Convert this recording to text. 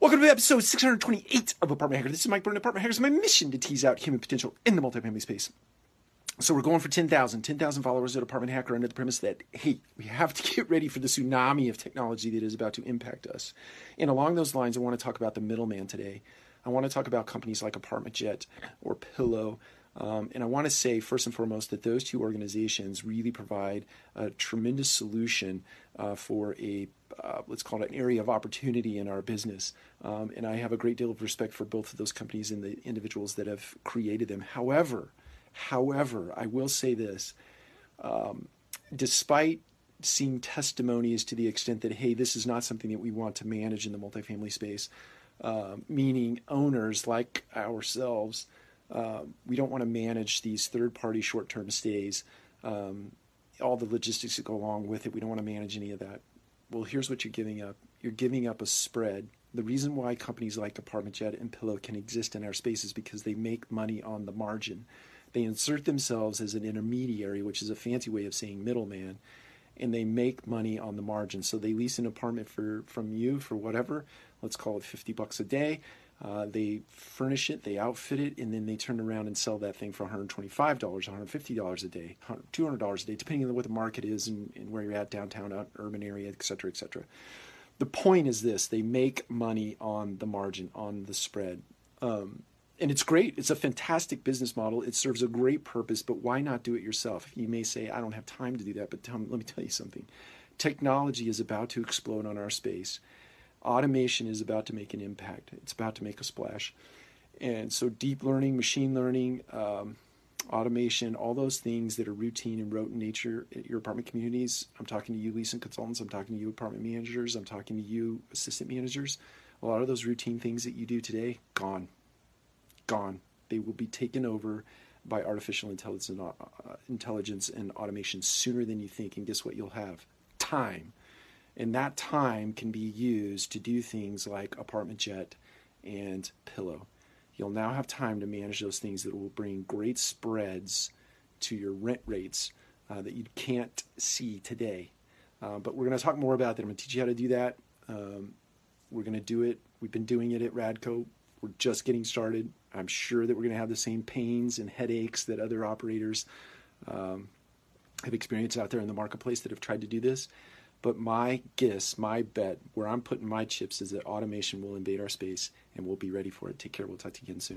Welcome to episode 628 of Apartment Hacker. This is Mike Byrne, Apartment Hackers. My mission to tease out human potential in the multifamily space. So we're going for 10,000, 10,000 followers at Apartment Hacker under the premise that, hey, we have to get ready for the tsunami of technology that is about to impact us. And along those lines, I want to talk about the middleman today. I want to talk about companies like ApartmentJet or Pillow. Um, and I want to say, first and foremost, that those two organizations really provide a tremendous solution uh, for a uh, let's call it an area of opportunity in our business. Um, and I have a great deal of respect for both of those companies and the individuals that have created them. However, however, I will say this: um, despite seeing testimonies to the extent that hey, this is not something that we want to manage in the multifamily space, uh, meaning owners like ourselves, uh, we don't want to manage these third-party short-term stays. Um, all the logistics that go along with it. We don't want to manage any of that well, here's what you're giving up. You're giving up a spread. The reason why companies like ApartmentJet and Pillow can exist in our space is because they make money on the margin. They insert themselves as an intermediary, which is a fancy way of saying middleman, and they make money on the margin. So they lease an apartment for from you for whatever, let's call it 50 bucks a day. Uh, they furnish it, they outfit it, and then they turn around and sell that thing for $125, $150 a day, $200 a day, depending on what the market is and, and where you're at, downtown, urban area, et cetera, et cetera. The point is this they make money on the margin, on the spread. Um, and it's great. It's a fantastic business model. It serves a great purpose, but why not do it yourself? You may say, I don't have time to do that, but me, let me tell you something. Technology is about to explode on our space automation is about to make an impact. It's about to make a splash. And so, deep learning, machine learning, um, automation, all those things that are routine and rote in nature at your apartment communities. I'm talking to you, leasing consultants. I'm talking to you, apartment managers. I'm talking to you, assistant managers. A lot of those routine things that you do today, gone. Gone. They will be taken over by artificial intelligence and, uh, intelligence and automation sooner than you think. And guess what you'll have? Time and that time can be used to do things like ApartmentJet and Pillow. You'll now have time to manage those things that will bring great spreads to your rent rates uh, that you can't see today. Uh, but we're going to talk more about that. I'm going to teach you how to do that. Um, we're going to do it. We've been doing it at Radco. We're just getting started. I'm sure that we're going to have the same pains and headaches that other operators um, have experienced out there in the marketplace that have tried to do this. But my guess, my bet, where I'm putting my chips is that automation will invade our space and we'll be ready for it. Take care. We'll talk to you again soon.